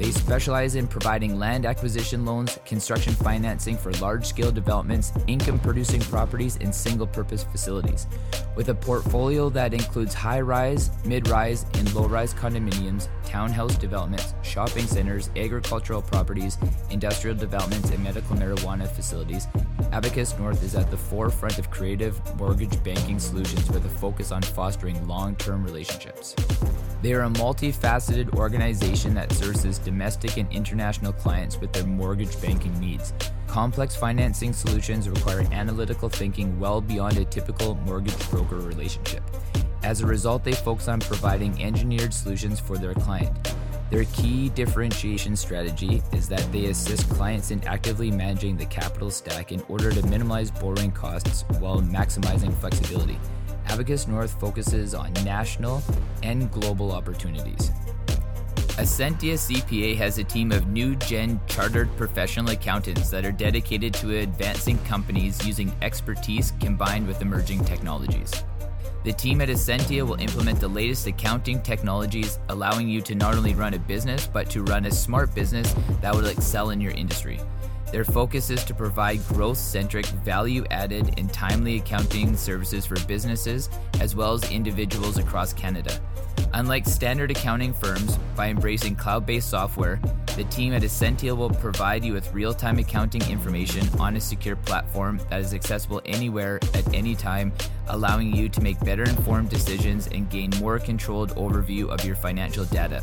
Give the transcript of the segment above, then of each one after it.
They specialize in providing land acquisition loans, construction financing for large scale developments, income producing properties, and single purpose facilities. With a portfolio that includes high rise, mid rise, and low rise condominiums, townhouse developments, shopping centers, agricultural properties, industrial developments, and medical marijuana facilities, Abacus North is at the forefront of creative mortgage banking solutions with a focus on fostering long term relationships. They are a multifaceted organization that services domestic and international clients with their mortgage banking needs. Complex financing solutions require analytical thinking well beyond a typical mortgage broker relationship. As a result, they focus on providing engineered solutions for their client. Their key differentiation strategy is that they assist clients in actively managing the capital stack in order to minimize borrowing costs while maximizing flexibility. Abacus North focuses on national and global opportunities. Ascentia CPA has a team of new gen chartered professional accountants that are dedicated to advancing companies using expertise combined with emerging technologies. The team at Ascentia will implement the latest accounting technologies, allowing you to not only run a business, but to run a smart business that will excel in your industry. Their focus is to provide growth centric, value added, and timely accounting services for businesses as well as individuals across Canada. Unlike standard accounting firms, by embracing cloud based software, the team at Ascentia will provide you with real time accounting information on a secure platform that is accessible anywhere at any time, allowing you to make better informed decisions and gain more controlled overview of your financial data.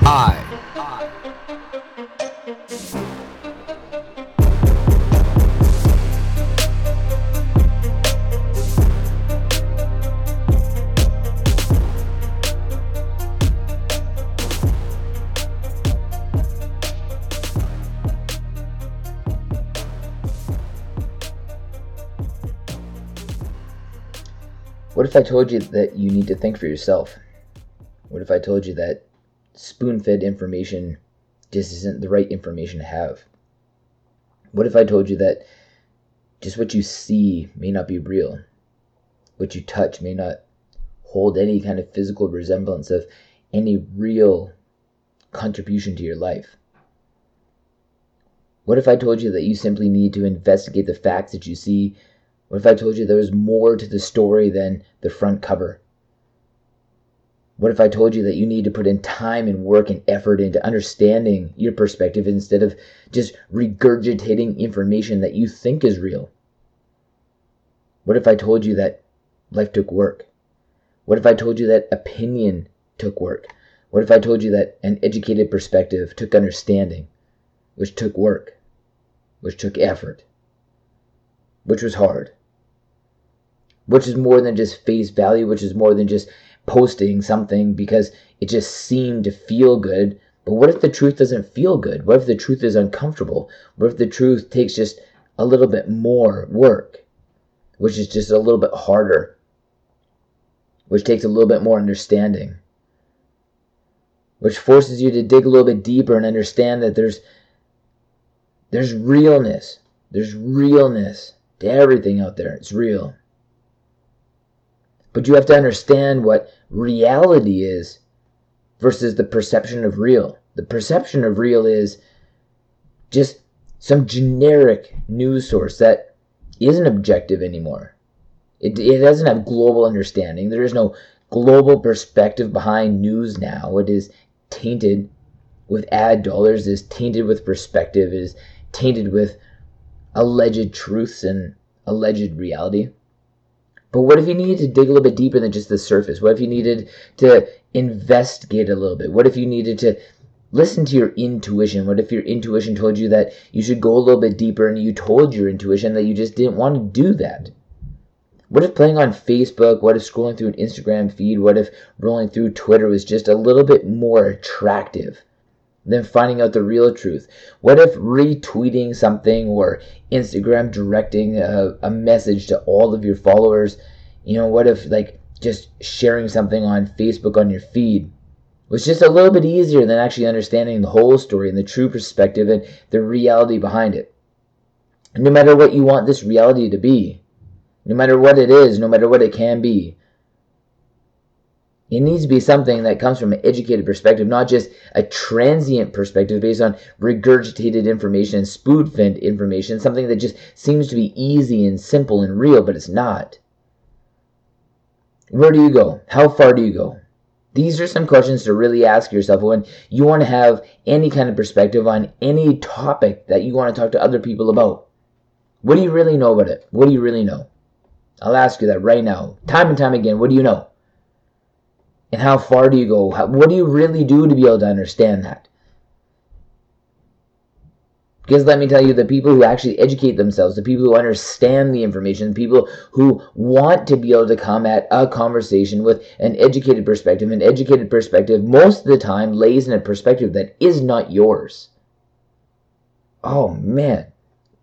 I. What if I told you that you need to think for yourself? What if I told you that spoon fed information just isn't the right information to have? What if I told you that just what you see may not be real? What you touch may not hold any kind of physical resemblance of any real contribution to your life? What if I told you that you simply need to investigate the facts that you see? What if I told you there was more to the story than the front cover? What if I told you that you need to put in time and work and effort into understanding your perspective instead of just regurgitating information that you think is real? What if I told you that life took work? What if I told you that opinion took work? What if I told you that an educated perspective took understanding, which took work, which took effort, which was hard, which is more than just face value, which is more than just posting something because it just seemed to feel good. But what if the truth doesn't feel good? What if the truth is uncomfortable? What if the truth takes just a little bit more work, which is just a little bit harder, which takes a little bit more understanding, which forces you to dig a little bit deeper and understand that there's there's realness. There's realness to everything out there. It's real. But you have to understand what reality is versus the perception of real. The perception of real is just some generic news source that isn't objective anymore. It, it doesn't have global understanding. There is no global perspective behind news now. It is tainted with ad dollars, is tainted with perspective, it is tainted with alleged truths and alleged reality. But what if you needed to dig a little bit deeper than just the surface? What if you needed to investigate a little bit? What if you needed to listen to your intuition? What if your intuition told you that you should go a little bit deeper and you told your intuition that you just didn't want to do that? What if playing on Facebook, what if scrolling through an Instagram feed, what if rolling through Twitter was just a little bit more attractive than finding out the real truth? What if retweeting something or Instagram directing a, a message to all of your followers. You know, what if like just sharing something on Facebook on your feed was just a little bit easier than actually understanding the whole story and the true perspective and the reality behind it. no matter what you want this reality to be, no matter what it is, no matter what it can be, it needs to be something that comes from an educated perspective, not just a transient perspective based on regurgitated information and spoon fed information, something that just seems to be easy and simple and real, but it's not. Where do you go? How far do you go? These are some questions to really ask yourself when you want to have any kind of perspective on any topic that you want to talk to other people about. What do you really know about it? What do you really know? I'll ask you that right now. Time and time again, what do you know? And how far do you go? What do you really do to be able to understand that? Because let me tell you, the people who actually educate themselves, the people who understand the information, the people who want to be able to come at a conversation with an educated perspective, an educated perspective most of the time lays in a perspective that is not yours. Oh man,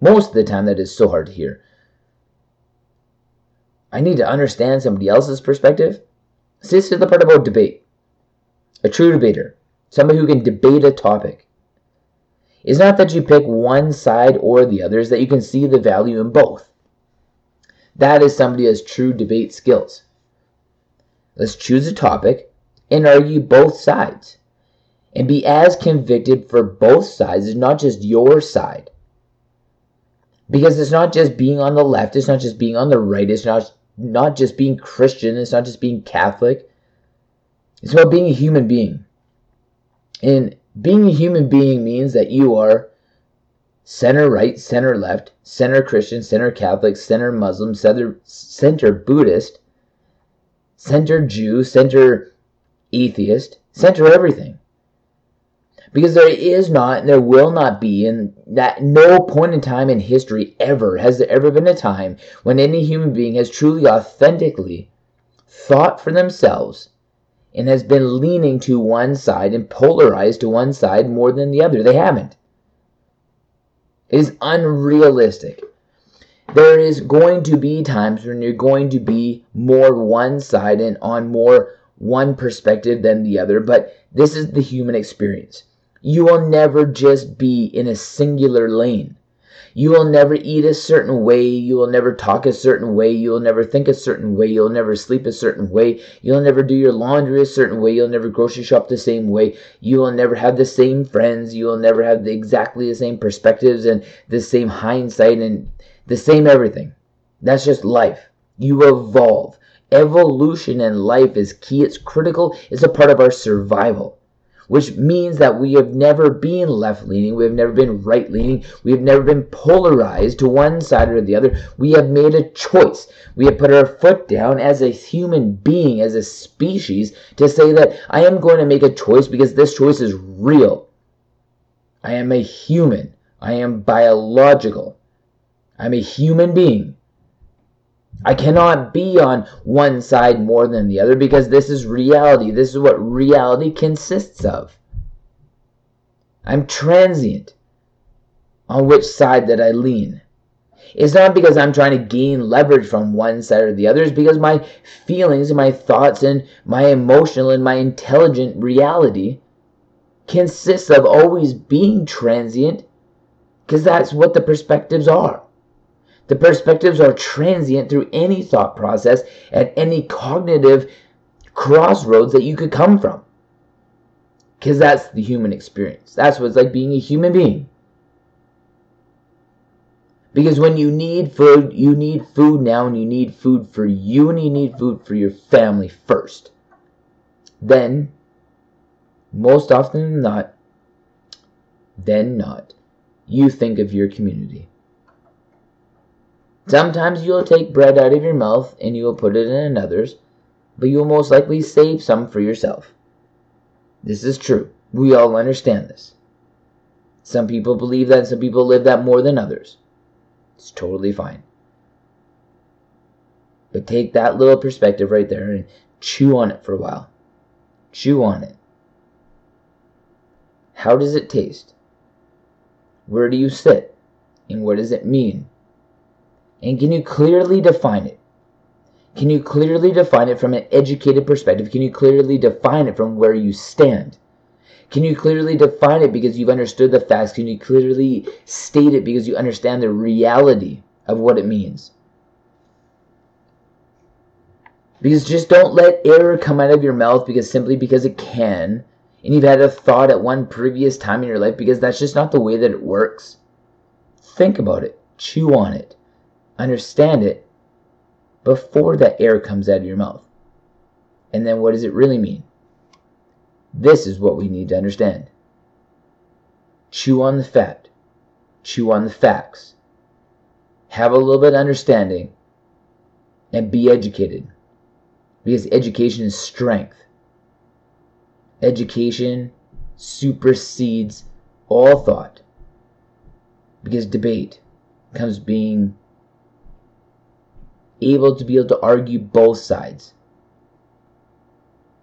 most of the time that is so hard to hear. I need to understand somebody else's perspective this is the part about debate. A true debater, somebody who can debate a topic, is not that you pick one side or the other, is that you can see the value in both. That is somebody who has true debate skills. Let's choose a topic and argue both sides. And be as convicted for both sides as not just your side. Because it's not just being on the left, it's not just being on the right, it's not not just being Christian, it's not just being Catholic. It's about being a human being. And being a human being means that you are center right, center left, center Christian, center Catholic, center Muslim, center, center Buddhist, center Jew, center atheist, center everything. Because there is not and there will not be, and that no point in time in history ever has there ever been a time when any human being has truly authentically thought for themselves and has been leaning to one side and polarized to one side more than the other. They haven't. It is unrealistic. There is going to be times when you're going to be more one side and on more one perspective than the other, but this is the human experience. You will never just be in a singular lane. You will never eat a certain way. You will never talk a certain way. You will never think a certain way. You'll never sleep a certain way. You'll never do your laundry a certain way. You'll never grocery shop the same way. You will never have the same friends. You will never have the, exactly the same perspectives and the same hindsight and the same everything. That's just life. You evolve. Evolution in life is key. It's critical. It's a part of our survival which means that we have never been left leaning, we have never been right leaning, we have never been polarized to one side or the other. We have made a choice. We have put our foot down as a human being, as a species, to say that I am going to make a choice because this choice is real. I am a human. I am biological. I'm a human being. I cannot be on one side more than the other because this is reality. This is what reality consists of. I'm transient on which side that I lean. It's not because I'm trying to gain leverage from one side or the other. It's because my feelings and my thoughts and my emotional and my intelligent reality consists of always being transient because that's what the perspectives are. The perspectives are transient through any thought process at any cognitive crossroads that you could come from. Because that's the human experience. That's what it's like being a human being. Because when you need food, you need food now, and you need food for you, and you need food for your family first. Then, most often than not, then not, you think of your community. Sometimes you'll take bread out of your mouth and you will put it in another's, but you will most likely save some for yourself. This is true. We all understand this. Some people believe that, and some people live that more than others. It's totally fine. But take that little perspective right there and chew on it for a while. Chew on it. How does it taste? Where do you sit? And what does it mean? And can you clearly define it? Can you clearly define it from an educated perspective? Can you clearly define it from where you stand? Can you clearly define it because you've understood the facts? Can you clearly state it because you understand the reality of what it means? Because just don't let error come out of your mouth because simply because it can, and you've had a thought at one previous time in your life because that's just not the way that it works. Think about it, chew on it, understand it before that air comes out of your mouth. And then what does it really mean? This is what we need to understand. Chew on the fat. Chew on the facts. Have a little bit of understanding and be educated. Because education is strength. Education supersedes all thought. Because debate comes being able to be able to argue both sides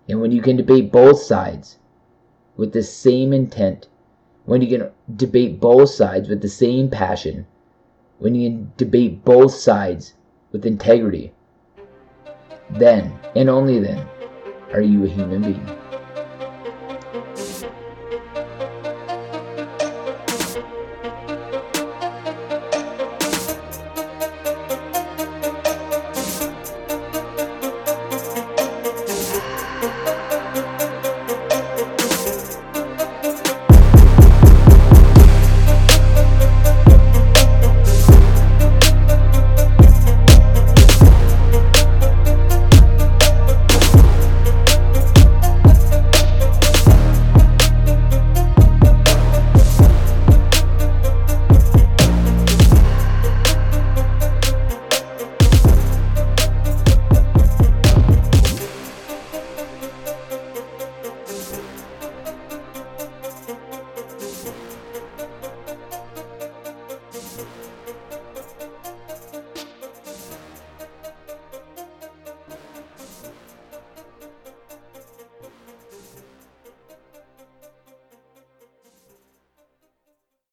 and when you can debate both sides with the same intent, when you can debate both sides with the same passion, when you can debate both sides with integrity, then and only then are you a human being.